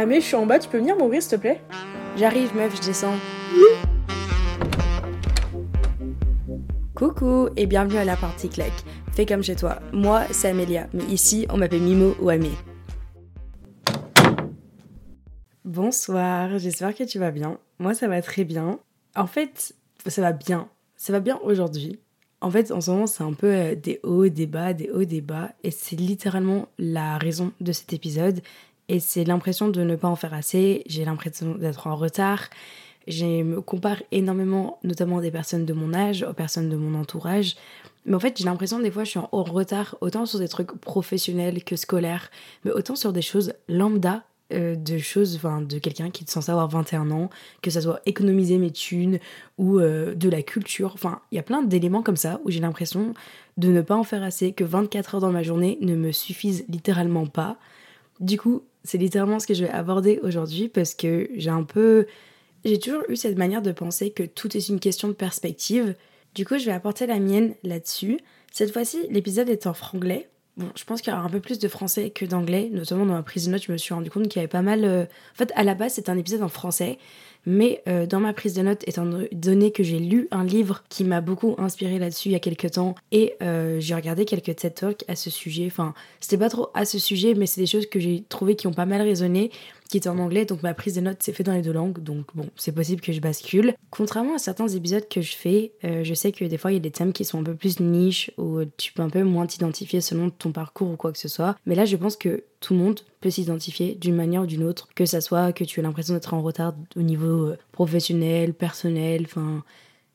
Ah je suis en bas, tu peux venir m'ouvrir s'il te plaît? J'arrive meuf, je descends. Coucou et bienvenue à la partie claque. Fais comme chez toi. Moi, c'est Amélia, mais ici, on m'appelle Mimo ou Amé. Bonsoir, j'espère que tu vas bien. Moi, ça va très bien. En fait, ça va bien. Ça va bien aujourd'hui. En fait, en ce moment, c'est un peu euh, des hauts, des bas, des hauts, des bas. Et c'est littéralement la raison de cet épisode. Et c'est l'impression de ne pas en faire assez. J'ai l'impression d'être en retard. Je me compare énormément, notamment des personnes de mon âge, aux personnes de mon entourage. Mais en fait, j'ai l'impression des fois, je suis en retard, autant sur des trucs professionnels que scolaires, mais autant sur des choses lambda euh, de choses, enfin, de quelqu'un qui est censé avoir 21 ans, que ça soit économiser mes thunes ou euh, de la culture. Enfin, il y a plein d'éléments comme ça où j'ai l'impression de ne pas en faire assez, que 24 heures dans ma journée ne me suffisent littéralement pas. Du coup, c'est littéralement ce que je vais aborder aujourd'hui parce que j'ai un peu. J'ai toujours eu cette manière de penser que tout est une question de perspective. Du coup, je vais apporter la mienne là-dessus. Cette fois-ci, l'épisode est en franglais Bon, je pense qu'il y aura un peu plus de français que d'anglais, notamment dans ma prise de notes, je me suis rendu compte qu'il y avait pas mal. Euh, en fait, à la base, c'est un épisode en français, mais euh, dans ma prise de notes, étant donné que j'ai lu un livre qui m'a beaucoup inspiré là-dessus il y a quelques temps, et euh, j'ai regardé quelques TED Talks à ce sujet, enfin, c'était pas trop à ce sujet, mais c'est des choses que j'ai trouvé qui ont pas mal résonné, qui était en anglais, donc ma prise de notes s'est faite dans les deux langues, donc bon, c'est possible que je bascule. Contrairement à certains épisodes que je fais, euh, je sais que des fois il y a des thèmes qui sont un peu plus niche, ou tu peux un peu moins t'identifier selon ton parcours ou quoi que ce soit, mais là je pense que tout le monde peut s'identifier d'une manière ou d'une autre, que ça soit que tu aies l'impression d'être en retard au niveau euh, professionnel, personnel, enfin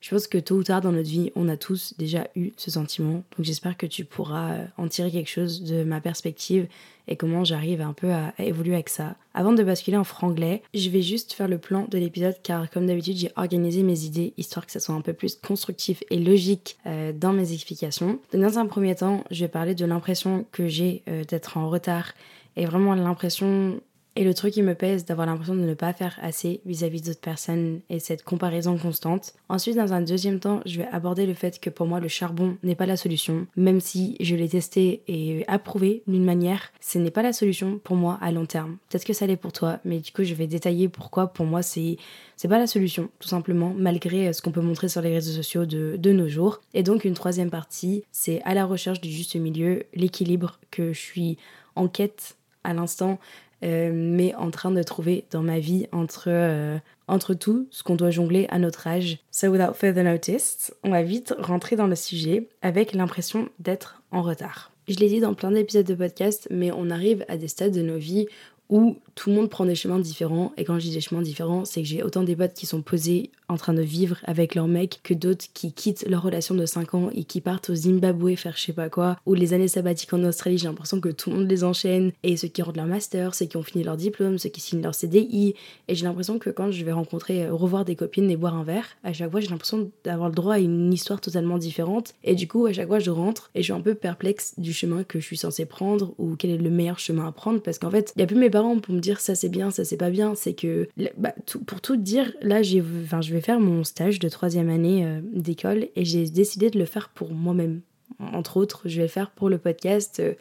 je pense que tôt ou tard dans notre vie, on a tous déjà eu ce sentiment. Donc j'espère que tu pourras euh, en tirer quelque chose de ma perspective et comment j'arrive un peu à, évoluer avec ça. Avant de basculer en franglais, je vais juste faire le plan de l'épisode car comme d'habitude j'ai organisé mes idées histoire que ça soit un peu plus constructif et logique euh, dans mes explications. Dans un premier temps, je vais parler de l'impression que j'ai euh, d'être en retard et vraiment l'impression et le truc qui me pèse d'avoir l'impression de ne pas faire assez vis-à-vis d'autres personnes et cette comparaison constante. Ensuite, dans un deuxième temps, je vais aborder le fait que pour moi, le charbon n'est pas la solution. Même si je l'ai testé et approuvé d'une manière, ce n'est pas la solution pour moi à long terme. Peut-être que ça l'est pour toi, mais du coup, je vais détailler pourquoi pour moi c'est c'est pas la solution, tout simplement, malgré ce qu'on peut montrer sur les réseaux sociaux de, de nos jours. Et donc, une troisième partie, c'est à la recherche du juste milieu, l'équilibre que je suis en quête à l'instant euh, mais en train de trouver dans ma vie entre, euh, entre tout ce qu'on doit jongler à notre âge. So without further notice, on va vite rentrer dans le sujet avec l'impression d'être en retard. Je l'ai dit dans plein d'épisodes de podcast, mais on arrive à des stades de nos vies où tout le monde prend des chemins différents. Et quand je dis des chemins différents, c'est que j'ai autant des potes qui sont posés en train de vivre avec leur mec que d'autres qui quittent leur relation de 5 ans et qui partent au Zimbabwe faire je sais pas quoi. Ou les années sabbatiques en Australie, j'ai l'impression que tout le monde les enchaîne. Et ceux qui rendent leur master, ceux qui ont fini leur diplôme, ceux qui signent leur CDI. Et j'ai l'impression que quand je vais rencontrer, euh, revoir des copines et boire un verre, à chaque fois j'ai l'impression d'avoir le droit à une histoire totalement différente. Et du coup, à chaque fois je rentre et je suis un peu perplexe du chemin que je suis censée prendre ou quel est le meilleur chemin à prendre parce qu'en fait, il y a plus mes parents pour me dire ça c'est bien, ça c'est pas bien. C'est que, bah, pour tout dire, là j'ai, enfin, je vais faire mon stage de troisième année euh, d'école et j'ai décidé de le faire pour moi-même. Entre autres, je vais le faire pour le podcast, euh,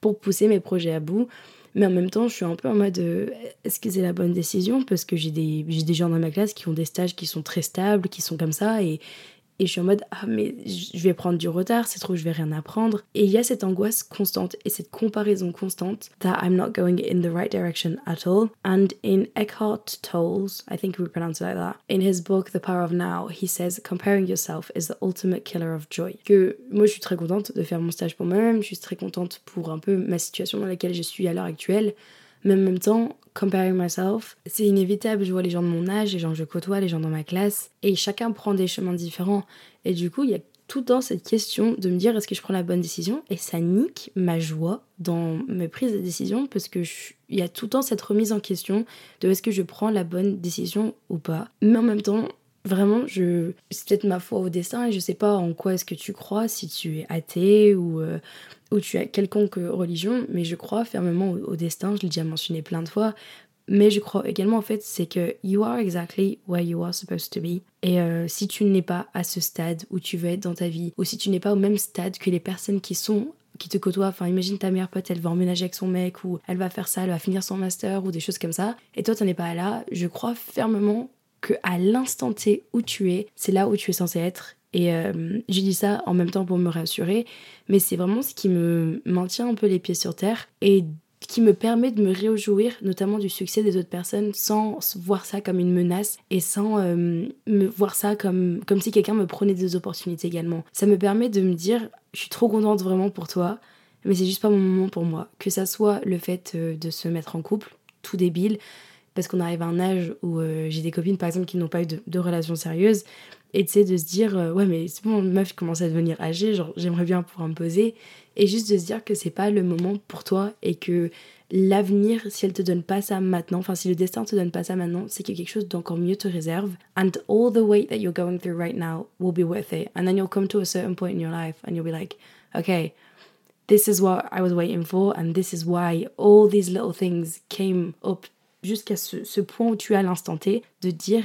pour pousser mes projets à bout. Mais en même temps, je suis un peu en mode euh, est-ce que c'est la bonne décision? Parce que j'ai des, j'ai des gens dans ma classe qui ont des stages qui sont très stables, qui sont comme ça. Et, et je suis en mode, ah, mais je vais prendre du retard, c'est trop, je vais rien apprendre. Et il y a cette angoisse constante et cette comparaison constante that I'm not going in the right direction at all. And in Eckhart Tolle's, I think we pronounce it like that, in his book The Power of Now, he says, comparing yourself is the ultimate killer of joy. Que moi, je suis très contente de faire mon stage pour moi-même, je suis très contente pour un peu ma situation dans laquelle je suis à l'heure actuelle. Mais en même temps, comparing myself, c'est inévitable. Je vois les gens de mon âge, les gens que je côtoie, les gens dans ma classe, et chacun prend des chemins différents. Et du coup, il y a tout temps cette question de me dire est-ce que je prends la bonne décision? Et ça nique ma joie dans mes prises de décision parce que il y a tout le temps cette remise en question de est-ce que je prends la bonne décision ou pas mais en même temps vraiment je c'est peut-être ma foi au destin et je sais pas en quoi est-ce que tu crois si tu es athée ou euh, ou tu as quelconque religion, mais je crois fermement au, destin, je l'ai déjà mentionné plein de fois, mais je crois également en fait c'est que you are exactly where you are supposed to be. Et euh, si tu n'es pas à ce stade où tu veux être dans ta vie, ou si tu n'es pas au même stade que les personnes qui sont qui te côtoient. Enfin, imagine ta meilleure pote, elle va emménager avec son mec ou elle va faire ça, elle va finir son master ou des choses comme ça. Et toi, t'en es pas là. Je crois fermement que à l'instant T où tu es, c'est là où tu es censé être. Et euh, j'ai dit ça en même temps pour me rassurer, mais c'est vraiment ce qui me maintient un peu les pieds sur terre et qui me permet de me réjouir notamment du succès des autres personnes sans voir ça comme une menace et sans euh, me voir ça comme, comme si quelqu'un me prenait des opportunités également. Ça me permet de me dire je suis trop contente vraiment pour toi, mais c'est juste pas mon moment pour moi. Que ça soit le fait euh, de se mettre en couple, tout débile, parce qu'on arrive à un âge où euh, j'ai des copines par exemple qui n'ont pas eu de, de relations sérieuses, et tu de se dire, ouais, mais c'est bon, meuf commence à devenir âgée, genre j'aimerais bien pouvoir me poser et juste de se dire que c'est pas le moment pour toi et que l'avenir, si elle te donne pas ça maintenant, enfin si le destin te donne pas ça maintenant, c'est que quelque chose d'encore mieux te réserve. And all the weight that you're going through right now will be worth it. And then you'll come to a certain point in your life and you'll be like, okay, this is what I was waiting for and this is why all these little things came up jusqu'à ce, ce point où tu es à l'instant T de dire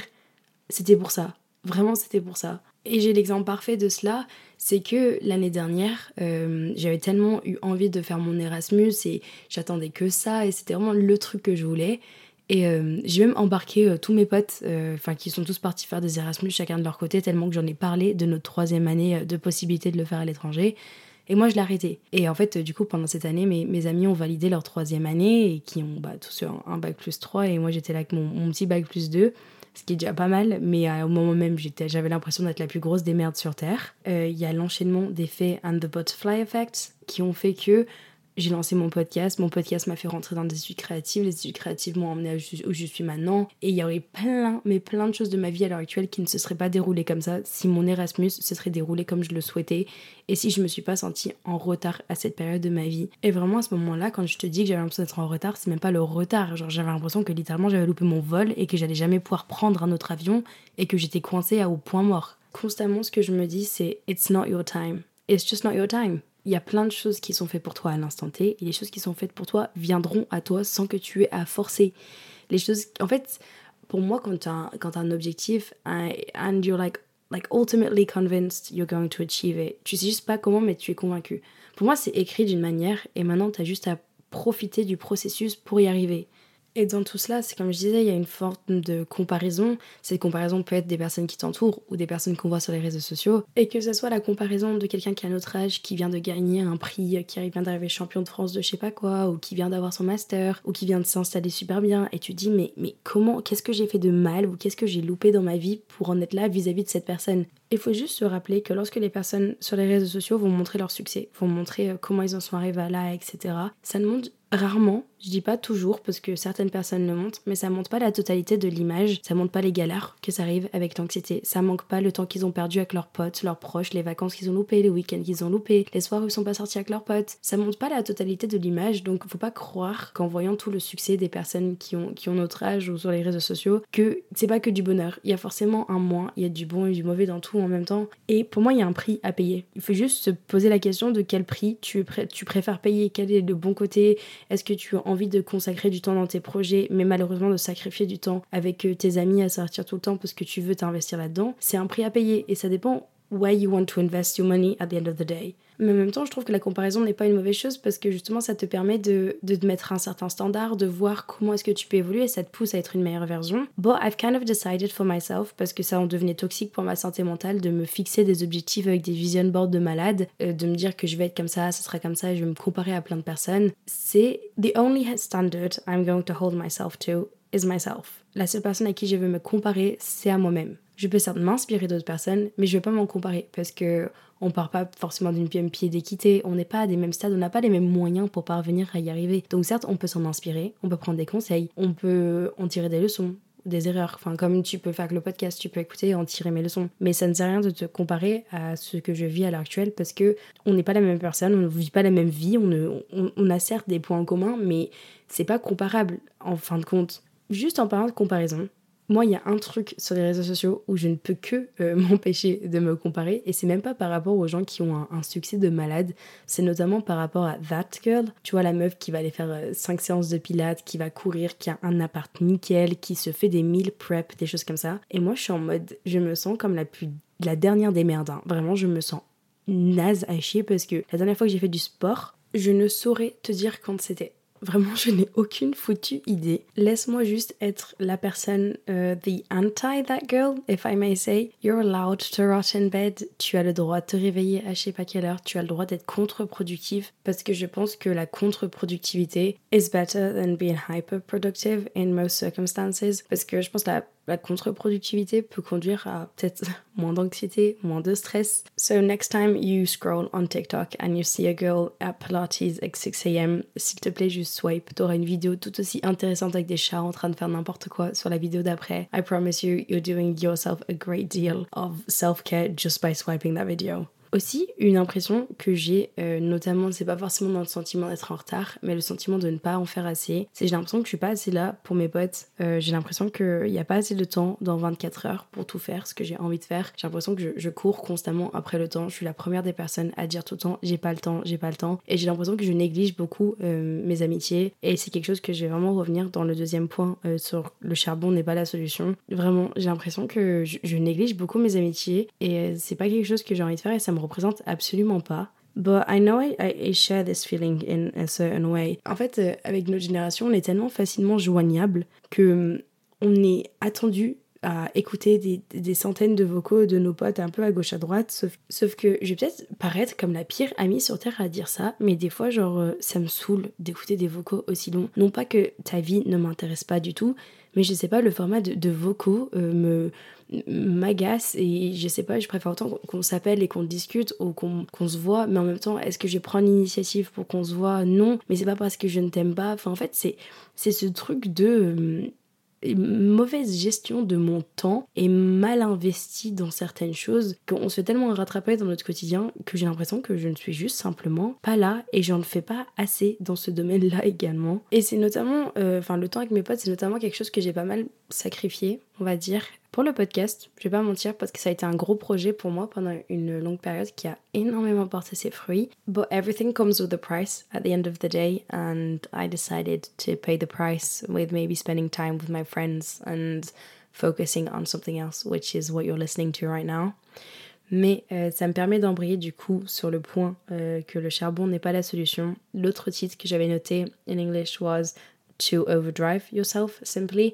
c'était pour ça. Vraiment, c'était pour ça. Et j'ai l'exemple parfait de cela, c'est que l'année dernière, euh, j'avais tellement eu envie de faire mon Erasmus et j'attendais que ça et c'était vraiment le truc que je voulais. Et euh, j'ai même embarqué euh, tous mes potes, enfin qui sont tous partis faire des Erasmus chacun de leur côté, tellement que j'en ai parlé de notre troisième année de possibilité de le faire à l'étranger. Et moi, je l'ai arrêté. Et en fait, du coup, pendant cette année, mes, mes amis ont validé leur troisième année et qui ont bah, tous eu un, bac plus 3. Et moi, j'étais là avec mon, mon petit bac plus 2 ce qui est déjà pas mal, mais euh, au moment même, j'avais l'impression d'être la plus grosse des merdes sur Terre. Euh, il y a l'enchaînement des faits and the butterfly effect qui ont fait que j'ai lancé mon podcast. Mon podcast m'a fait rentrer dans des études créatives. Les études créatives m'ont emmené où je suis maintenant. Et il y aurait plein, mais plein de choses de ma vie à l'heure actuelle qui ne se seraient pas déroulées comme ça si mon Erasmus se serait déroulé comme je le souhaitais et si je me suis pas sentie en retard à cette période de ma vie. Et vraiment à ce moment-là, quand je te dis que j'avais l'impression d'être en retard, c'est même pas le retard. Genre j'avais l'impression que littéralement j'avais loupé mon vol et que j'allais jamais pouvoir prendre un autre avion et que j'étais coincée à au point mort. Constamment, ce que je me dis, c'est It's not your time. It's just not your time il y a plein de choses qui sont faites pour toi à l'instant T et les choses qui sont faites pour toi viendront à toi sans que tu aies à forcer. Les choses, en fait, pour moi, quand tu as, as, un objectif and you're like, like ultimately convinced you're going to achieve it, tu sais juste pas comment, mais tu es convaincu. Pour moi, c'est écrit d'une manière et maintenant, tu as juste à profiter du processus pour y arriver. Et dans tout cela, c'est comme je disais, il y a une forme de comparaison. Cette comparaison peut être des personnes qui t'entourent ou des personnes qu'on voit sur les réseaux sociaux. Et que ce soit la comparaison de quelqu'un qui a notre âge, qui vient de gagner un prix, qui vient d'arriver champion de France de je sais pas quoi, ou qui vient d'avoir son master, ou qui vient de s'installer super bien, et tu dis mais, mais comment, qu'est-ce que j'ai fait de mal, ou qu'est-ce que j'ai loupé dans ma vie pour en être là vis-à-vis de cette personne? Il faut juste se rappeler que lorsque les personnes sur les réseaux sociaux vont montrer leur succès, vont montrer euh, comment ils en sont arrivés là, etc., ça ne montre rarement, je dis pas toujours parce que certaines personnes le montrent, mais ça montre pas la totalité de l'image, ça montre pas les galères que ça arrive avec l'anxiété, ça manque pas le temps qu'ils ont perdu avec leurs potes, leurs proches, les vacances qu'ils ont loupées, les week-ends qu'ils ont loupés, les soirs où ils sont pas sortis avec leurs potes, ça montre pas la totalité de l'image, donc faut pas croire qu'en voyant tout le succès des personnes qui ont, qui ont notre âge ou sur les réseaux sociaux, que c'est pas que du bonheur, il y a forcément un moins, il y a du bon et du mauvais dans tout en même temps, et pour moi il y a un prix à payer. Il faut juste se poser la question de quel prix tu, tu préfères payer, quel est le bon côté, est-ce que tu as de consacrer du temps dans tes projets, mais malheureusement de sacrifier du temps avec euh, tes amis à sortir tout le temps parce que tu veux t'investir là-dedans, c'est un prix à payer et ça dépend why you want to invest your money at the end of the day. Mais en même temps, je trouve que la comparaison n'est pas une mauvaise chose parce que justement, ça te permet de, de te mettre un certain standard, de voir comment est-ce que tu peux évoluer et ça te pousse à être une meilleure version. But I've kind of decided for myself, parce que ça en devenait toxique pour ma santé mentale, de me fixer des objectifs avec des vision boards de malade, euh, de me dire que je vais être comme ça, ce sera comme ça je vais me comparer à plein de personnes. C'est the only standard I'm going to hold myself to is myself. La seule personne à qui je veux me comparer, c'est à moi-même. Je peux certes m'inspirer d'autres personnes, mais je ne vais pas m'en comparer parce que on part pas forcément d'une pied d'équité, on n'est pas à des mêmes stades, on n'a pas les mêmes moyens pour parvenir à y arriver. Donc certes, on peut s'en inspirer, on peut prendre des conseils, on peut en tirer des leçons, des erreurs. Enfin, comme tu peux faire avec le podcast, tu peux écouter et en tirer mes leçons. Mais ça ne sert à rien de te comparer à ce que je vis à l'heure actuelle parce que on n'est pas la même personne, on ne vit pas la même vie, on, on a certes des points en commun, mais c'est pas comparable en fin de compte. Juste en parlant de comparaison, moi, il y a un truc sur les réseaux sociaux où je ne peux que euh, m'empêcher de me comparer, et c'est même pas par rapport aux gens qui ont un, succès de malade, c'est notamment par rapport à That Girl. Tu vois, la meuf qui va aller faire 5 euh, séances de pilates, qui va courir, qui a un appart nickel, qui se fait des meal prep, des choses comme ça. Et moi, je suis en mode, je me sens comme la plus. la dernière des merdes. Hein. Vraiment, je me sens naze à chier parce que la dernière fois que j'ai fait du sport, Je ne saurais te dire quand c'était. Vraiment, je n'ai aucune foutue idée. Laisse-moi juste être la personne, euh, the anti that girl, if I may say. You're allowed to rot in bed. Tu as le droit de te réveiller à je sais pas quelle heure. Tu as le droit d'être contre-productif parce que je pense que la contre-productivité is better than being hyper-productive in most circumstances. Parce que je pense que la contre-productivité peut conduire à peut-être moins d'anxiété, moins de stress. So next time you scroll on TikTok and you see a girl at Pilates at 6 a.m., s'il te plaît, juste swipe. T'auras une vidéo tout aussi intéressante avec des chats en train de faire n'importe quoi sur la vidéo d'après. I promise you, you're doing yourself a great deal of self-care just by swiping that video. Aussi, une impression que j'ai, euh, notamment, c'est pas forcément dans le sentiment d'être en retard, mais le sentiment de ne pas en faire assez. C'est j'ai l'impression que je suis pas assez là pour mes potes. Euh, j'ai l'impression qu'il n'y a pas assez de temps dans 24 heures pour tout faire ce que j'ai envie de faire. J'ai l'impression que je, cours constamment après le temps. Je suis la première des personnes à dire tout le temps j'ai pas le temps, j'ai pas le temps. Et j'ai l'impression que je néglige beaucoup euh, mes amitiés. Et c'est quelque chose que je vais vraiment revenir dans le deuxième point sur le charbon n'est pas la solution. Vraiment, j'ai l'impression que je, je, néglige beaucoup mes amitiés et c'est pas quelque chose que j'ai envie de faire et ça me représente absolument pas. But I know I, I, share this feeling in a certain way. En fait, euh, avec notre génération, on est tellement facilement joignable que mm, on est attendu à écouter des, des, centaines de vocaux de nos potes un peu à gauche à droite. Sauf, sauf que je vais peut-être paraître comme la pire amie sur Terre à dire ça, mais des fois, genre, euh, ça me saoule d'écouter des vocaux aussi longs. Non pas que ta vie ne m'intéresse pas du tout, mais je sais pas, le format de, vocaux euh, me m'agace et je sais pas, je préfère autant qu'on s'appelle et qu'on discute ou qu'on se voit, mais en même temps, est-ce que je prendre l'initiative pour qu'on se voit? Non, mais c'est pas parce que je ne t'aime pas. Enfin, en fait, c'est ce truc de euh, mauvaise gestion de mon temps et mal investi dans certaines choses qu'on se fait tellement rattraper dans notre quotidien que j'ai l'impression que je ne suis juste simplement pas là et j'en fais pas assez dans ce domaine-là également. Et c'est notamment, euh, enfin le temps avec mes potes, c'est notamment quelque chose que j'ai pas mal sacrifié, on va dire, pour le podcast, je vais pas mentir parce que ça a été un gros projet pour moi pendant une longue période qui a énormément porté ses fruits. But everything comes with a price at the end of the day and I decided to pay the price with maybe spending time with my friends and focusing on something else, which is what you're listening to right now. Mais euh, ça me permet d'embrayer du coup sur le point euh, que le charbon n'est pas la solution. L'autre titre que j'avais noté in English was To Overdrive Yourself Simply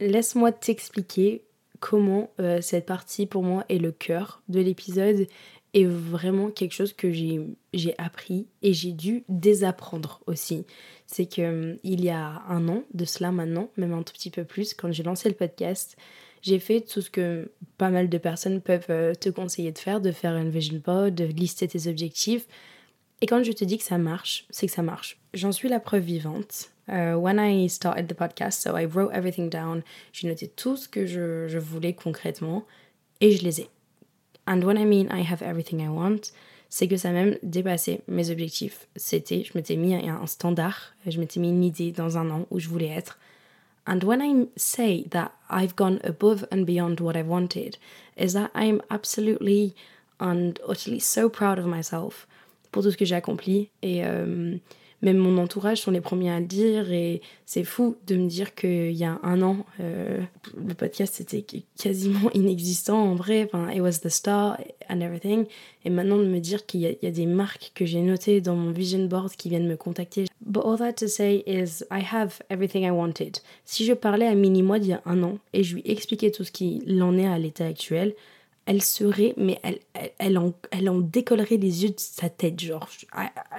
laisse-moi t'expliquer comment euh, cette partie pour moi est le cœur de l'épisode est vraiment quelque chose que j'ai appris et j'ai dû désapprendre aussi. C'est que euh, il y a un an de cela maintenant, même un tout petit peu plus, quand j'ai lancé le podcast, j'ai fait tout ce que pas mal de personnes peuvent euh, te conseiller de faire, de faire une vision board, de lister tes objectifs. Et quand je te dis que ça marche, c'est que ça marche. J'en suis la preuve vivante. Uh, when I started the podcast, so I wrote everything down. J'ai noté tout ce que je, voulais concrètement et je les ai. And when I mean I have everything I want, c'est que ça a même dépassé mes objectifs. C'était, je m'étais mis un standard, je m'étais mis une idée dans un an où je voulais être. And when I say that I've gone above and beyond what I wanted, is that I'm absolutely and utterly so proud of myself pour tout ce que j'ai accompli et euh, même mon entourage sont les premiers à le dire et c'est fou de me dire qu'il y a un an, euh, le podcast était quasiment inexistant en vrai, enfin, it was the star and everything, et maintenant de me dire qu'il y, a des marques que j'ai notées dans mon vision board qui viennent me contacter. But all that to say is I have everything I wanted. Si je parlais à Mini-moi d'il y a un an et je lui expliquais tout ce qu'il en est à l'état actuel, elle serait, mais elle, elle, en, elle en décollerait les yeux de sa tête. Genre, je,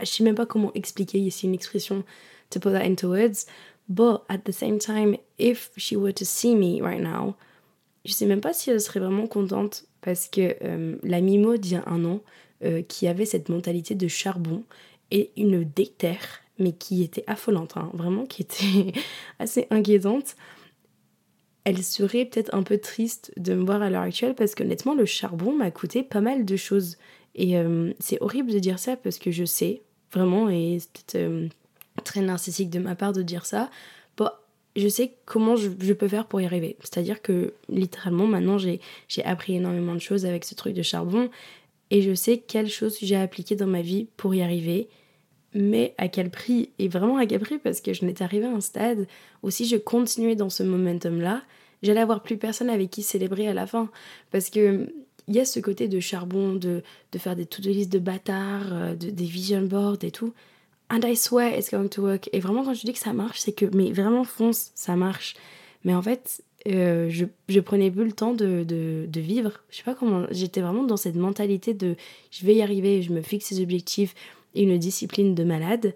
je sais même pas comment expliquer ici une expression to put that into words. But at the same time, if she were to see me right now, je sais même pas si elle serait vraiment contente parce que euh, la Mimo d'il y a un an, euh, qui avait cette mentalité de charbon et une déterre, mais qui était affolante, hein, vraiment, qui était assez inquiétante elle serait peut-être un peu triste de me voir à l'heure actuelle parce qu'honnêtement, le charbon m'a coûté pas mal de choses. Et euh, c'est horrible de dire ça parce que je sais, vraiment, et c'est peut-être euh, très narcissique de ma part de dire ça, bon, je sais comment je, peux faire pour y arriver. C'est-à-dire que littéralement, maintenant, j'ai appris énormément de choses avec ce truc de charbon et je sais quelles choses j'ai appliquées dans ma vie pour y arriver mais à quel prix Et vraiment à quel prix Parce que je n'étais arrivée à un stade où si je continuais dans ce momentum-là, j'allais avoir plus personne avec qui célébrer à la fin. Parce que il y a ce côté de charbon, de, de faire des to-do list de bâtards, euh, de, des vision boards et tout. And I swear it's going to work. Et vraiment, quand je dis que ça marche, c'est que, mais vraiment, fonce, ça marche. Mais en fait, euh, je, je, prenais plus le temps de, de, de, vivre. Je sais pas comment. J'étais vraiment dans cette mentalité de je vais y arriver, je me fixe des objectifs une discipline de malade.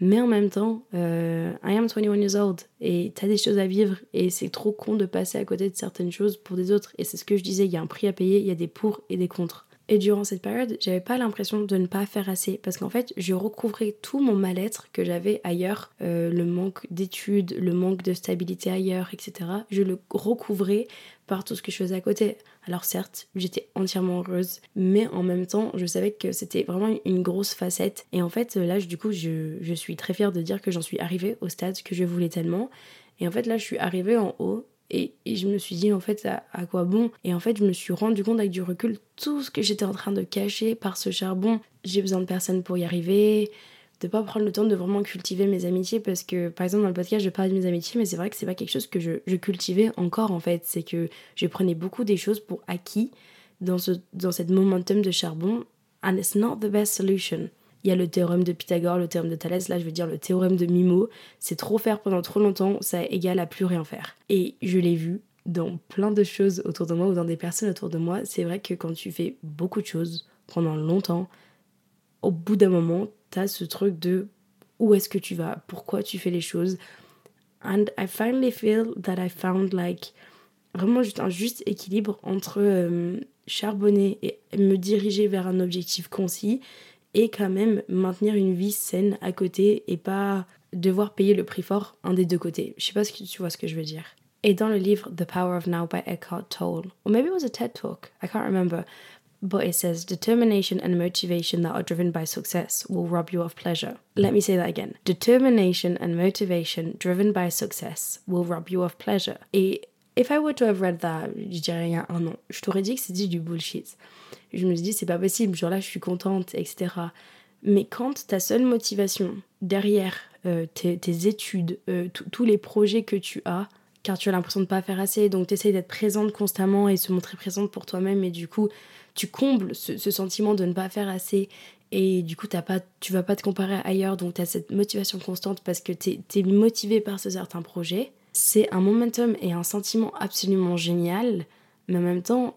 Mais en même temps, euh, I am 21 years old et t'as des choses à vivre et c'est trop con de passer à côté de certaines choses pour des autres. Et c'est ce que je disais, il y a un prix à payer, il y a des pour et des contre. Et durant cette période, j'avais pas l'impression de ne pas faire assez parce qu'en fait, je recouvrais tout mon mal-être que j'avais ailleurs, euh, le manque d'études, le manque de stabilité ailleurs, etc. Je le recouvrais par tout ce que je faisais à côté. Alors certes, j'étais entièrement heureuse, mais en même temps, je savais que c'était vraiment une grosse facette. Et en fait, là, du coup, je, je suis très fière de dire que j'en suis arrivée au stade que je voulais tellement. Et en fait, là, je suis arrivée en haut et, je me suis dit, en fait, à, quoi bon? Et en fait, je me suis rendu compte avec du recul, tout ce que j'étais en train de cacher par ce charbon. J'ai besoin de personne pour y arriver, de pas prendre le temps de vraiment cultiver mes amitiés parce que, par exemple, dans le podcast, je parle de mes amitiés, mais c'est vrai que c'est pas quelque chose que je, je cultivais encore, en fait. C'est que je prenais beaucoup des choses pour acquis dans, ce, dans cette momentum de charbon. And it's not the best solution. Il y a le théorème de Pythagore, le théorème de Thalès, là je veux dire le théorème de Mimo. C'est trop faire pendant trop longtemps, ça égale à plus rien faire. Et je l'ai vu dans plein de choses autour de moi ou dans des personnes autour de moi. C'est vrai que quand tu fais beaucoup de choses pendant longtemps, au bout d'un moment, t'as ce truc de où est-ce que tu vas, pourquoi tu fais les choses? And I finally feel that I found like vraiment juste un juste équilibre entre euh, charbonner et me diriger vers un objectif concis et quand même maintenir une vie saine à côté et pas devoir payer le prix fort un des deux côtés. Je sais pas si tu vois ce que je veux dire. Et dans le livre The Power of Now by Eckhart Tolle, or maybe it was a TED talk, I can't remember, but it says determination and motivation that are driven by success will rob you of pleasure. Let me say that again. Determination and motivation driven by success will rob you of pleasure. Et if I were to have read that, je dirais un an, je t'aurais dit que c'est du bullshit je me suis dit, c'est pas possible, genre là, je suis contente, etc. Mais quand ta seule motivation derrière euh, tes, études, euh, tous les projets que tu as, car tu as l'impression de pas faire assez, donc tu essayes d'être présente constamment et se montrer présente pour toi-même, et du coup, tu combles ce, sentiment de ne pas faire assez, et du coup, as pas, tu vas pas te comparer ailleurs, donc tu as cette motivation constante parce que tu es, motivé par ce certain projet. C'est un momentum et un sentiment absolument génial, mais en même temps,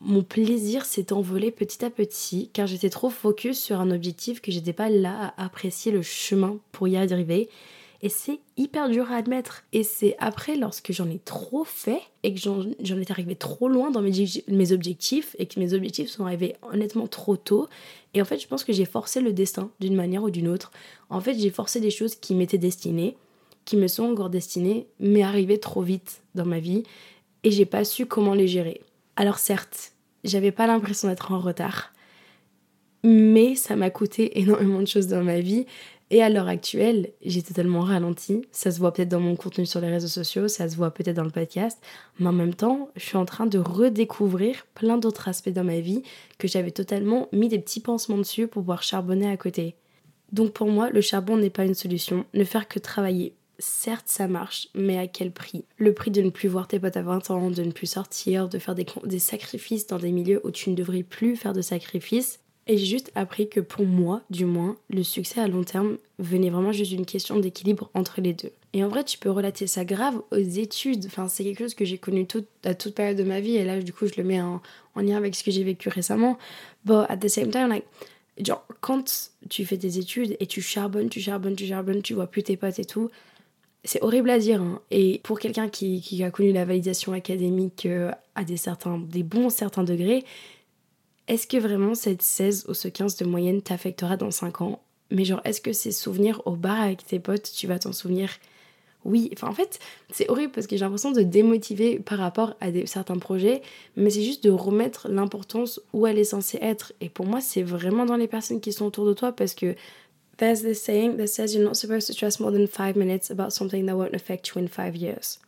mon plaisir s'est envolé petit à petit car j'étais trop focus sur un objectif que j'étais pas là à apprécier le chemin pour y arriver. Et c'est hyper dur à admettre. Et c'est après, lorsque j'en ai trop fait et que j'en étais arrivé trop loin dans mes, mes objectifs et que mes objectifs sont arrivés honnêtement trop tôt. Et en fait, je pense que j'ai forcé le destin d'une manière ou d'une autre. En fait, j'ai forcé des choses qui m'étaient destinées, qui me sont encore destinées, mais arrivées trop vite dans ma vie et j'ai pas su comment les gérer. Alors certes, j'avais pas l'impression d'être en retard, mais ça m'a coûté énormément de choses dans ma vie. Et à l'heure actuelle, j'ai totalement ralenti. Ça se voit peut-être dans mon contenu sur les réseaux sociaux, ça se voit peut-être dans le podcast, mais en même temps, je suis en train de redécouvrir plein d'autres aspects dans ma vie que j'avais totalement mis des petits pansements dessus pour pouvoir charbonner à côté. Donc pour moi, le charbon n'est pas une solution. Ne faire que travailler certes ça marche, mais à quel prix? Le prix de ne plus voir tes potes à 20 ans, de ne plus sortir, de faire des, des sacrifices dans des milieux où tu ne devrais plus faire de sacrifices. Et j'ai juste appris que pour moi, du moins, le succès à long terme venait vraiment juste d'une question d'équilibre entre les deux. Et en vrai, tu peux relater ça grave aux études. Enfin, c'est quelque chose que j'ai connu à toute période de ma vie. Et là, du coup, je le mets en, en lien avec ce que j'ai vécu récemment. But at the same time, like, genre, quand tu fais tes études et tu charbonnes, tu charbonnes, tu charbonnes, tu vois plus tes potes et tout, c'est horrible à dire. Hein. Et pour quelqu'un qui, a connu la validation académique euh, à des, certains, des bons certains degrés, est-ce que vraiment cette 16 ou ce 15 de moyenne t'affectera dans 5 ans? Mais genre, est-ce que ces souvenirs au bar avec tes potes, tu vas t'en souvenir? Oui, enfin en fait, c'est horrible parce que j'ai l'impression de démotiver par rapport à des, certains projets, mais c'est juste de remettre l'importance où elle est censée être. Et pour moi, c'est vraiment dans les personnes qui sont autour de toi parce que There's this saying that says you're not supposed to stress more than five minutes about something that won't affect you in five years.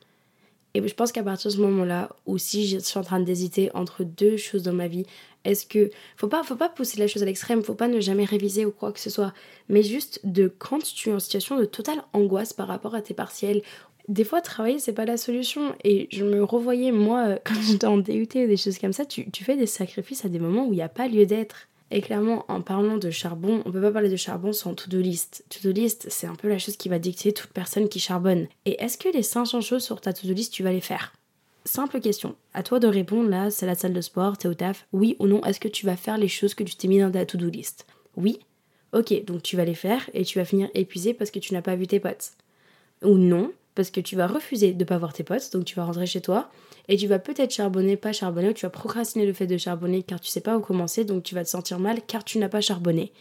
Et je pense qu'à partir de ce moment-là, ou si je suis en train d'hésiter entre deux choses dans ma vie, est-ce que faut pas faut pas pousser la chose à l'extrême, faut pas ne jamais réviser ou quoi que ce soit, mais juste de quand tu es en situation de totale angoisse par rapport à tes partiels, Des fois, travailler, c'est pas la solution. Et je me revoyais, moi, quand j'étais en DUT ou des choses comme ça, tu fais des sacrifices à des moments où il n'y a pas lieu d'être. Et clairement, en parlant de charbon, on peut pas parler de charbon sans to-do list. To-do list, c'est un peu la chose qui va dicter toute personne qui charbonne. Et est-ce que les 500 choses sur ta to-do list, tu vas les faire? Simple question. À toi de répondre là, c'est la salle de sport, t'es au taf. Oui ou non, est-ce que tu vas faire les choses que tu t'es mis dans ta to-do list? Oui Ok, donc tu vas les faire et tu vas finir épuisé parce que tu n'as pas vu tes potes. Ou non, parce que tu vas refuser de pas voir tes potes, donc tu vas rentrer chez toi et tu vas peut-être charbonner, pas charbonner, ou tu vas procrastiner le fait de charbonner car tu sais pas où commencer, donc tu vas te sentir mal car tu n'as pas charbonné.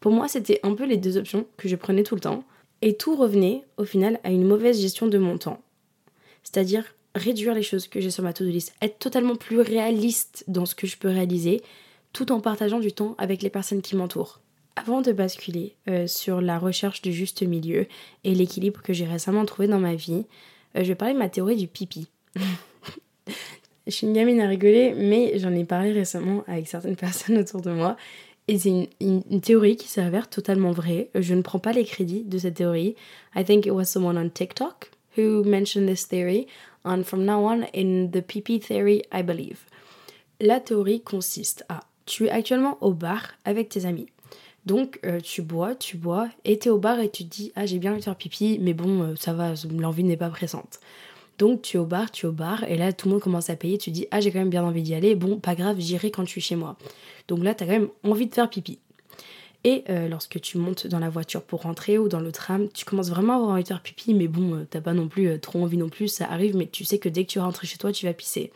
Pour moi, c'était un peu les deux options que je prenais tout le temps, et tout revenait au final à une mauvaise gestion de mon temps. C'est-à-dire réduire les choses que j'ai sur ma to-do list, être totalement plus réaliste dans ce que je peux réaliser, tout en partageant du temps avec les personnes qui m'entourent. Avant de basculer euh, sur la recherche du juste milieu et l'équilibre que j'ai récemment trouvé dans ma vie, euh, je vais parler de ma théorie du pipi. je suis une gamine à rigoler, mais j'en ai parlé récemment avec certaines personnes autour de moi. Et c'est une, théorie qui s'avère totalement vraie. Je ne prends pas les crédits de cette théorie. I think it was someone on TikTok who mentioned this theory. And from now on, in the PP theory, I believe. La théorie consiste à tu es actuellement au bar avec tes amis. Donc euh, tu bois, tu bois, et t'es au bar et tu te dis ah j'ai bien envie de faire pipi, mais bon euh, ça va, l'envie n'est pas pressante. Donc tu es au bar, tu es au bar, et là tout le monde commence à payer, tu dis ah j'ai quand même bien envie d'y aller, bon pas grave, j'irai quand je suis chez moi. Donc là t'as quand même envie de faire pipi. Et euh, lorsque tu montes dans la voiture pour rentrer ou dans le tram, tu commences vraiment à avoir envie de faire pipi, mais bon t'as pas non plus trop envie non plus, ça arrive, mais tu sais que dès que tu rentres chez toi tu vas pisser.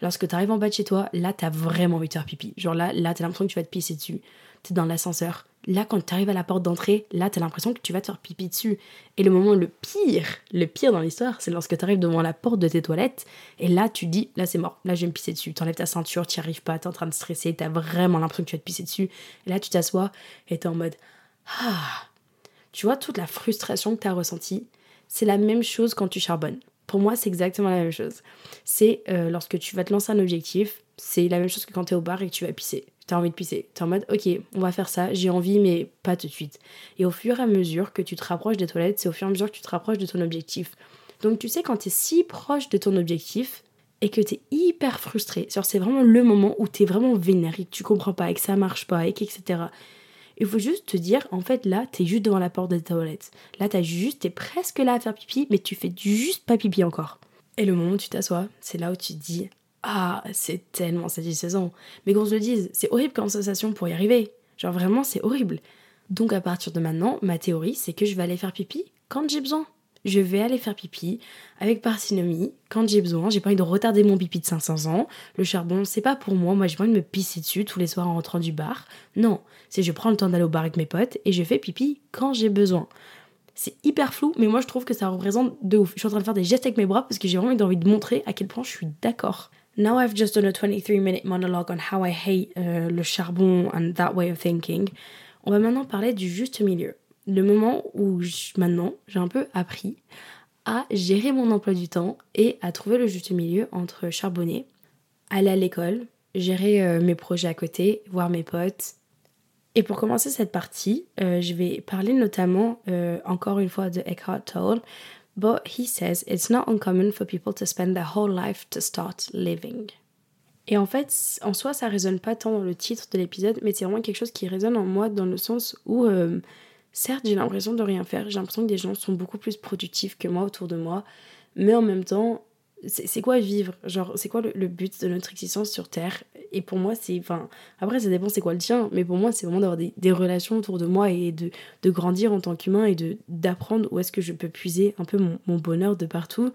Lorsque tu arrives en bas de chez toi, là t'as vraiment envie de faire pipi. Genre là, là t'as l'impression que tu vas te pisser dessus t'es dans l'ascenseur. Là, quand tu arrives à la porte d'entrée, là, t'as l'impression que tu vas te faire pipi dessus. Et le moment le pire, le pire dans l'histoire, c'est lorsque tu arrives devant la porte de tes toilettes, et là, tu dis, là, c'est mort, là, je vais me pisser dessus. T'enlèves ta ceinture, t'y arrives pas, t'es en train de stresser, t'as vraiment l'impression que tu vas te pisser dessus. Et là, tu t'assois, et t'es en mode, ah. Tu vois, toute la frustration que t'as ressentie, c'est la même chose quand tu charbonnes. Pour moi, c'est exactement la même chose. C'est euh, lorsque tu vas te lancer un objectif, c'est la même chose que quand tu es au bar et que tu vas pisser. Tu as envie de pisser. Tu es en mode, ok, on va faire ça, j'ai envie, mais pas tout de suite. Et au fur et à mesure que tu te rapproches des toilettes, c'est au fur et à mesure que tu te rapproches de ton objectif. Donc tu sais, quand tu es si proche de ton objectif et que tu es hyper frustré, c'est vraiment le moment où tu es vraiment vénère que tu comprends pas et que ça marche pas et etc. Il faut juste te dire, en fait, là, tu es juste devant la porte des toilettes. Là, tu juste, es presque là à faire pipi, mais tu fais juste pas pipi encore. Et le moment où tu t'assois, c'est là où tu te dis, ah, c'est tellement satisfaisant. Mais qu'on se le dise, c'est horrible comme sensation pour y arriver. Genre vraiment, c'est horrible. Donc à partir de maintenant, ma théorie, c'est que je vais aller faire pipi quand j'ai besoin. Je vais aller faire pipi avec parcimonie quand j'ai besoin. J'ai pas envie de retarder mon pipi de 500 ans. Le charbon, c'est pas pour moi. Moi, j'ai pas envie de me pisser dessus tous les soirs en rentrant du bar. Non, c'est je prends le temps d'aller au bar avec mes potes et je fais pipi quand j'ai besoin. C'est hyper flou, mais moi je trouve que ça représente de ouf. Je suis en train de faire des gestes avec mes bras parce que j'ai vraiment envie de montrer à quel point je suis d'accord. Now I've just done a 23 minute monologue on how I hate euh, le charbon and that way of thinking. On va maintenant parler du juste milieu. Le moment où maintenant j'ai un peu appris à gérer mon emploi du temps et à trouver le juste milieu entre charbonner, aller à l'école, gérer euh, mes projets à côté, voir mes potes. Et pour commencer cette partie, euh, je vais parler notamment encore une fois de Eckhart Tolle But he says it's not uncommon for people to spend their whole life to start living. Et en fait, en soi, ça résonne pas tant dans le titre de l'épisode, mais c'est vraiment quelque chose qui résonne en moi dans le sens où, euh, certes, j'ai l'impression de rien faire, j'ai l'impression que des gens sont beaucoup plus productifs que moi autour de moi, mais en même temps, c'est quoi vivre? Genre, c'est quoi le, but de notre existence sur Terre? Et pour moi, c'est. Enfin, après, ça dépend c'est quoi le tien, mais pour moi, c'est vraiment d'avoir des, relations autour de moi et de, grandir en tant qu'humain et d'apprendre où est-ce que je peux puiser un peu mon, bonheur de partout.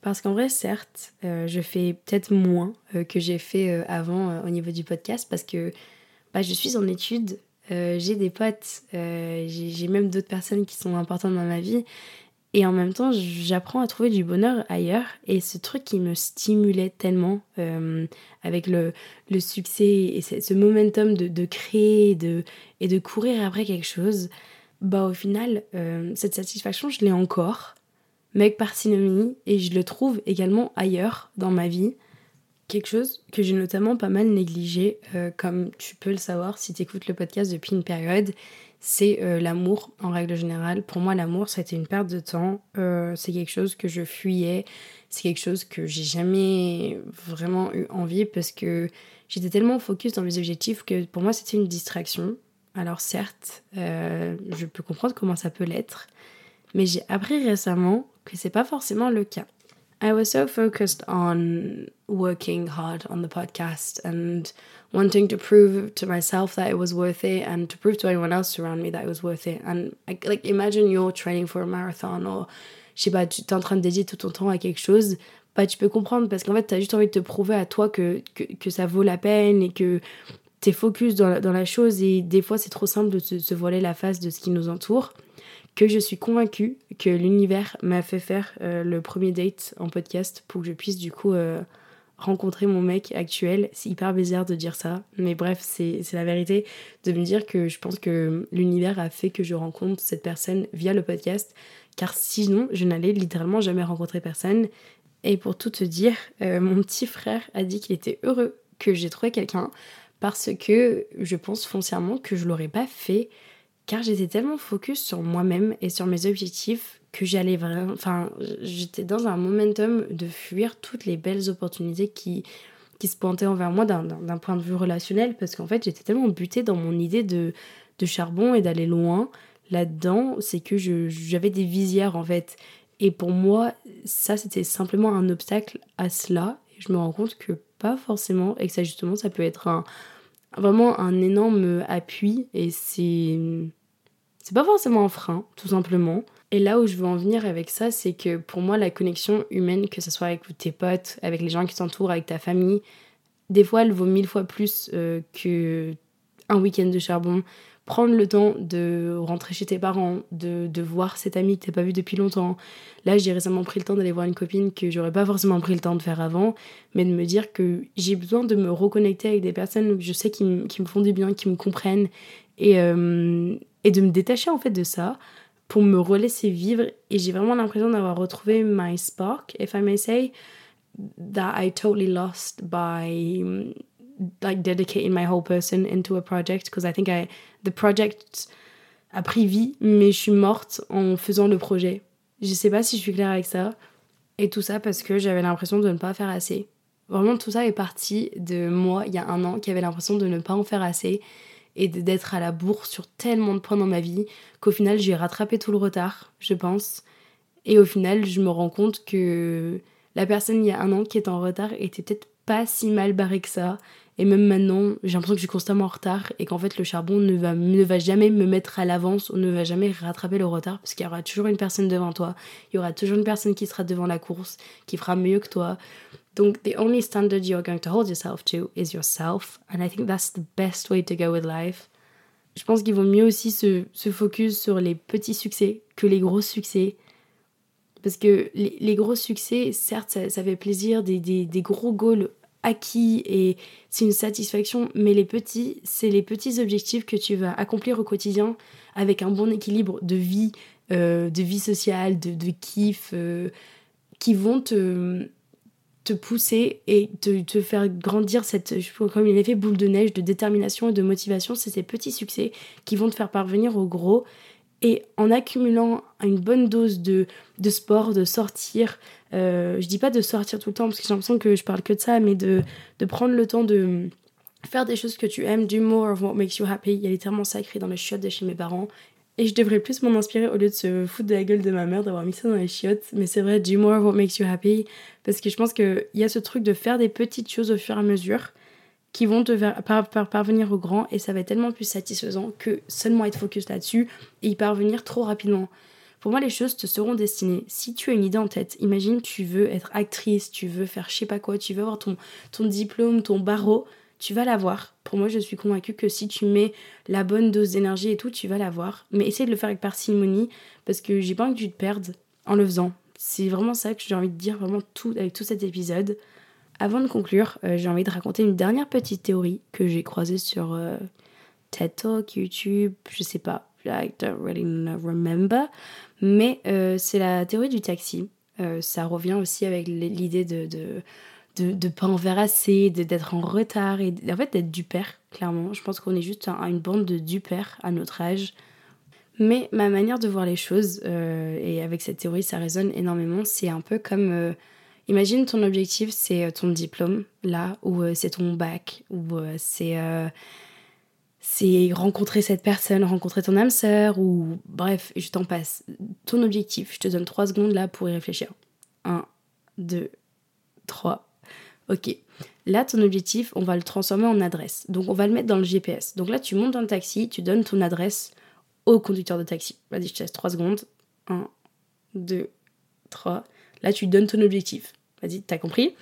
Parce qu'en vrai, certes, euh, je fais peut-être moins euh, que j'ai fait euh, avant au niveau du podcast parce que bah, je suis en études, j'ai des potes, j'ai même d'autres personnes qui sont importantes dans ma vie et en même temps, j'apprends à trouver du bonheur ailleurs. Et ce truc qui me stimulait tellement euh, avec le, le, succès et ce momentum de, créer de, et de courir après quelque chose, bah au final, euh, cette satisfaction, je l'ai encore, mais avec parcimonie. Et je le trouve également ailleurs dans ma vie. Quelque chose que j'ai notamment pas mal négligé, euh, comme tu peux le savoir si tu écoutes le podcast depuis une période, c'est euh, l'amour en règle générale. Pour moi, l'amour, c'était une perte de temps. Euh, c'est quelque chose que je fuyais. C'est quelque chose que j'ai jamais vraiment eu envie parce que j'étais tellement focus dans mes objectifs que pour moi, c'était une distraction. Alors certes, euh, je peux comprendre comment ça peut l'être, mais j'ai appris récemment que c'est pas forcément le cas. I was so focused on working hard on the podcast and wanting to prove to myself that it was worth it and to prove to anyone else around me that it was worth it. And like, imagine you're training for a marathon or, je sais pas, tu es en train de dédier tout ton temps à quelque chose, bah tu peux comprendre parce qu'en fait, tu as juste envie de te prouver à toi que, que, que ça vaut la peine et que t'es focus dans la, dans la chose et des fois c'est trop simple de se, se voiler la face de ce qui nous entoure que je suis convaincue que l'univers m'a fait faire euh, le premier date en podcast pour que je puisse du coup euh, rencontrer mon mec actuel. C'est hyper bizarre de dire ça, mais bref, c'est la vérité de me dire que je pense que l'univers a fait que je rencontre cette personne via le podcast, car sinon je n'allais littéralement jamais rencontrer personne. Et pour tout te dire, euh, mon petit frère a dit qu'il était heureux que j'ai trouvé quelqu'un parce que je pense foncièrement que je l'aurais pas fait car j'étais tellement focus sur moi-même et sur mes objectifs que j'allais vraiment enfin j'étais dans un momentum de fuir toutes les belles opportunités qui qui se pointaient envers moi d'un point de vue relationnel. Parce qu'en fait j'étais tellement butée dans mon idée de, de charbon et d'aller loin là-dedans c'est que j'avais des visières en fait. Et pour moi ça c'était simplement un obstacle à cela. Et je me rends compte que pas forcément et que ça justement ça peut être un vraiment un énorme appui. Et c'est c'est pas forcément un frein tout simplement. Et là où je veux en venir avec ça c'est que pour moi la connexion humaine que ce soit avec tes potes avec les gens qui t'entourent avec ta famille des fois elle vaut mille fois plus euh, que un week-end de charbon. Prendre le temps de rentrer chez tes parents, de, de voir cet ami que t'as pas vu depuis longtemps. Là, j'ai récemment pris le temps d'aller voir une copine que j'aurais pas forcément pris le temps de faire avant, mais de me dire que j'ai besoin de me reconnecter avec des personnes que je sais qui, me font du bien, qui me comprennent, et, euh, et de me détacher en fait de ça pour me relaisser vivre. Et j'ai vraiment l'impression d'avoir retrouvé my spark, if I may say, that I totally lost by like dedicating my whole person into a project because I think I the project a pris vie mais je suis morte en faisant le projet. Je sais pas si je suis claire avec ça et tout ça parce que j'avais l'impression de ne pas faire assez. Vraiment tout ça est parti de moi il y a un an qui avait l'impression de ne pas en faire assez et d'être à la bourre sur tellement de points dans ma vie qu'au final j'ai rattrapé tout le retard, je pense. Et au final, je me rends compte que la personne il y a un an qui est en retard était peut-être pas si mal barrée que ça et même maintenant, j'ai l'impression que je suis constamment en retard et qu'en fait le charbon ne va, ne va jamais me mettre à l'avance ou ne va jamais rattraper le retard parce qu'il y aura toujours une personne devant toi, il y aura toujours une personne qui sera devant la course, qui fera mieux que toi. Donc, the only standard you're going to hold yourself to is yourself. And I think that's the best way to go with life. Je pense qu'il vaut mieux aussi se, se, focus sur les petits succès que les gros succès. Parce que les, les gros succès, certes, ça, fait plaisir, des, des, des gros goals acquis et c'est une satisfaction, mais les petits, c'est les petits objectifs que tu vas accomplir au quotidien avec un bon équilibre de vie, euh, de vie sociale, de, de kiff, euh, qui vont te, te pousser et te, te, faire grandir cette, comme un effet boule de neige de détermination et de motivation. C'est ces petits succès qui vont te faire parvenir au gros. Et en accumulant une bonne dose de, de sport, de sortir, euh, je dis pas de sortir tout le temps parce que j'ai l'impression que je parle que de ça, mais de, de prendre le temps de faire des choses que tu aimes, do more of what makes you happy. Il y a littéralement ça écrit dans le chiottes de chez mes parents. Et je devrais plus m'en inspirer au lieu de se foutre de la gueule de ma mère d'avoir mis ça dans les chiottes. Mais c'est vrai, do more what makes you happy. Parce que je pense qu'il y a ce truc de faire des petites choses au fur et à mesure qui vont te par, par, parvenir au grand et ça va être tellement plus satisfaisant que seulement être focus là-dessus et y parvenir trop rapidement. Pour moi, les choses te seront destinées. Si tu as une idée en tête, imagine tu veux être actrice, tu veux faire je sais pas quoi, tu veux avoir ton, ton diplôme, ton barreau, tu vas l'avoir. Pour moi, je suis convaincue que si tu mets la bonne dose d'énergie et tout, tu vas l'avoir. Mais essaye de le faire avec parcimonie parce que j'ai pas envie que tu te perdes en le faisant. C'est vraiment ça que j'ai envie de dire vraiment tout avec tout cet épisode. Avant de conclure, euh, j'ai envie de raconter une dernière petite théorie que j'ai croisée sur euh, TED Talk, YouTube, je sais pas, I don't really remember. Mais euh, c'est la théorie du taxi. Ça revient aussi avec l'idée de, de ne pas en faire assez, d'être en retard et en fait d'être du père, clairement. Je pense qu'on est juste une bande de du père à notre âge. Mais ma manière de voir les choses, euh, et avec cette théorie ça résonne énormément, c'est un peu comme... Euh, imagine ton objectif c'est euh, ton diplôme, là, ou c'est ton bac, ou c'est c'est rencontrer cette personne, rencontrer ton âme sœur, ou bref, je t'en passe. Ton objectif, je te donne trois secondes là pour y réfléchir. Un, deux, trois. Ok. Là, ton objectif, on va le transformer en adresse. Donc, on va le mettre dans le GPS. Donc là, tu montes dans le taxi, tu donnes ton adresse au conducteur de taxi. Vas-y, je te laisse trois secondes. Un, deux, trois. Là, tu donnes ton objectif. Vas-y, t'as compris?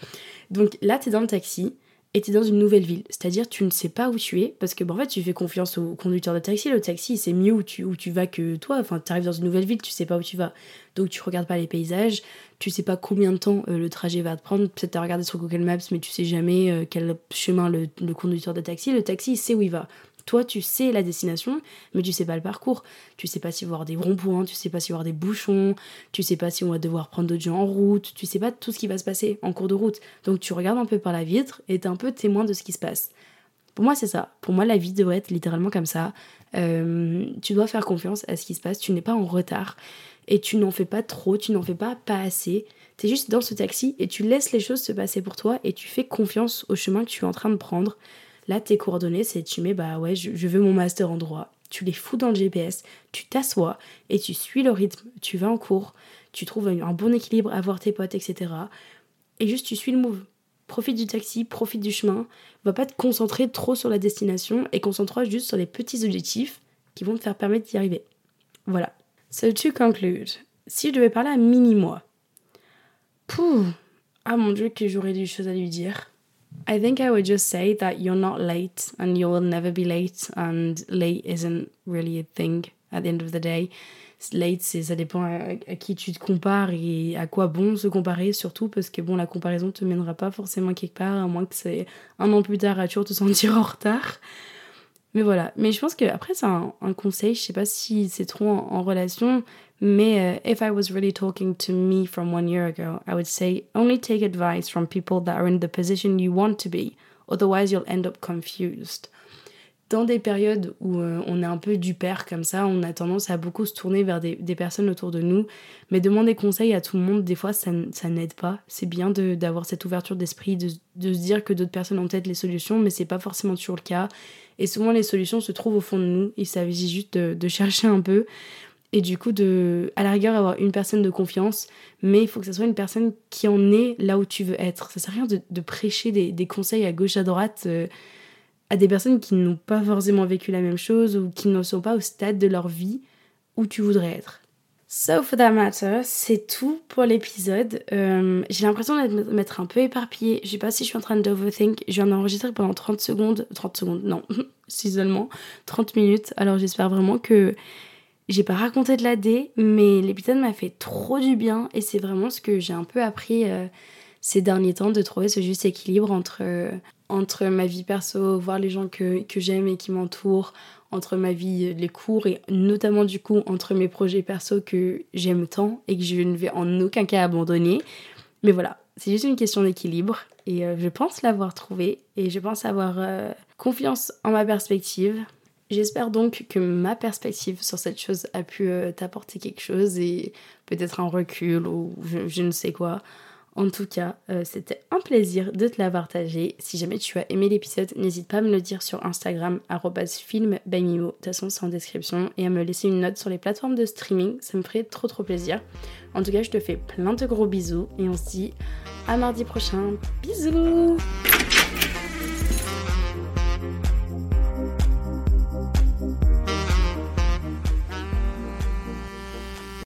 Donc là, tu es dans le taxi et tu es dans une nouvelle ville. C'est-à-dire tu ne sais pas où tu es parce que en fait tu fais confiance au conducteur de taxi. Le taxi c'est mieux où tu, où tu vas que toi. Enfin tu arrives dans une nouvelle ville, tu sais pas où tu vas. Donc tu regardes pas les paysages, tu sais pas combien de temps euh, le trajet va te prendre. Peut-être tu as regardé sur Google Maps mais tu sais jamais euh, quel chemin le, le, conducteur de taxi. Le taxi il sait où il va. Toi, tu sais la destination, mais tu sais pas le parcours. Tu sais pas y avoir des ronds-points, tu sais pas y avoir des bouchons, tu sais pas si on va devoir prendre d'autres gens en route, tu sais pas tout ce qui va se passer en cours de route. Donc tu regardes un peu par la vitre et t'es un peu témoin de ce qui se passe. Pour moi, c'est ça. Pour moi, la vie devrait être littéralement comme ça. Euh, tu dois faire confiance à ce qui se passe. Tu n'es pas en retard et tu n'en fais pas trop, tu n'en fais pas pas assez. Tu es juste dans ce taxi et tu laisses les choses se passer pour toi et tu fais confiance au chemin que tu es en train de prendre. Là, tes coordonnées, c'est tu mets, bah ouais, je, veux mon master en droit. Tu les fous dans le GPS, tu t'assois et tu suis le rythme. Tu vas en cours, tu trouves un, bon équilibre à voir tes potes, etc. Et juste, tu suis le move. Profite du taxi, profite du chemin. Va pas te concentrer trop sur la destination et concentre-toi juste sur les petits objectifs qui vont te faire permettre d'y arriver. Voilà. So to conclude, si je devais parler à mini-moi, Pouh Ah mon dieu, que j'aurais des choses à lui dire. I think I would just say that you're not late and you will never be late and late isn't really a thing at the end of the day. Late, c'est ça dépend à, qui tu te compares et à quoi bon se comparer surtout parce que bon la comparaison te mènera pas forcément quelque part à moins que c'est un an plus tard à toujours te sentir en retard. Mais voilà, mais je pense que après c'est un, conseil, je sais pas si c'est trop en relation, mais uh, if I was really talking to me from one year ago, I would say only take advice from people that are in the position you want to be, otherwise you'll end up confused. Dans des périodes où euh, on est un peu du père comme ça, on a tendance à beaucoup se tourner vers des, personnes autour de nous. Mais demander conseil à tout le monde, des fois, ça, n'aide pas. C'est bien d'avoir cette ouverture d'esprit, de, de, se dire que d'autres personnes ont peut-être les solutions, mais c'est pas forcément toujours le cas. Et souvent, les solutions se trouvent au fond de nous. Il s'agit juste de, de chercher un peu et du coup de à la rigueur avoir une personne de confiance mais il faut que ce soit une personne qui en est là où tu veux être ça sert à rien de, de prêcher des, des, conseils à gauche à droite euh, à des personnes qui n'ont pas forcément vécu la même chose ou qui ne sont pas au stade de leur vie où tu voudrais être So for that matter, c'est tout pour l'épisode. Euh, j'ai l'impression de m'être un peu éparpillée. Je sais pas si je suis en train d'overthink. Je viens d'enregistrer pendant 30 secondes. 30 secondes, non, si seulement 30 minutes. Alors j'espère vraiment que j'ai pas raconté de la D, mais l'épisode m'a fait trop du bien et c'est vraiment ce que j'ai un peu appris euh, ces derniers temps de trouver ce juste équilibre entre, euh, entre ma vie perso, voir les gens que, que j'aime et qui m'entourent, entre ma vie, les cours et notamment du coup entre mes projets perso que j'aime tant et que je ne vais en aucun cas abandonner. Mais voilà, c'est juste une question d'équilibre et euh, je pense l'avoir trouvé et je pense avoir confiance en ma perspective J'espère donc que ma perspective sur cette chose a pu euh, t'apporter quelque chose et peut-être un recul ou je, ne sais quoi. En tout cas, euh, c'était un plaisir de te la partager. Si jamais tu as aimé l'épisode, n'hésite pas à me le dire sur Instagram, filmbymimo, de toute façon c'est en description, et à me laisser une note sur les plateformes de streaming, ça me ferait trop trop plaisir. En tout cas, je te fais plein de gros bisous et on se dit à mardi prochain. Bisous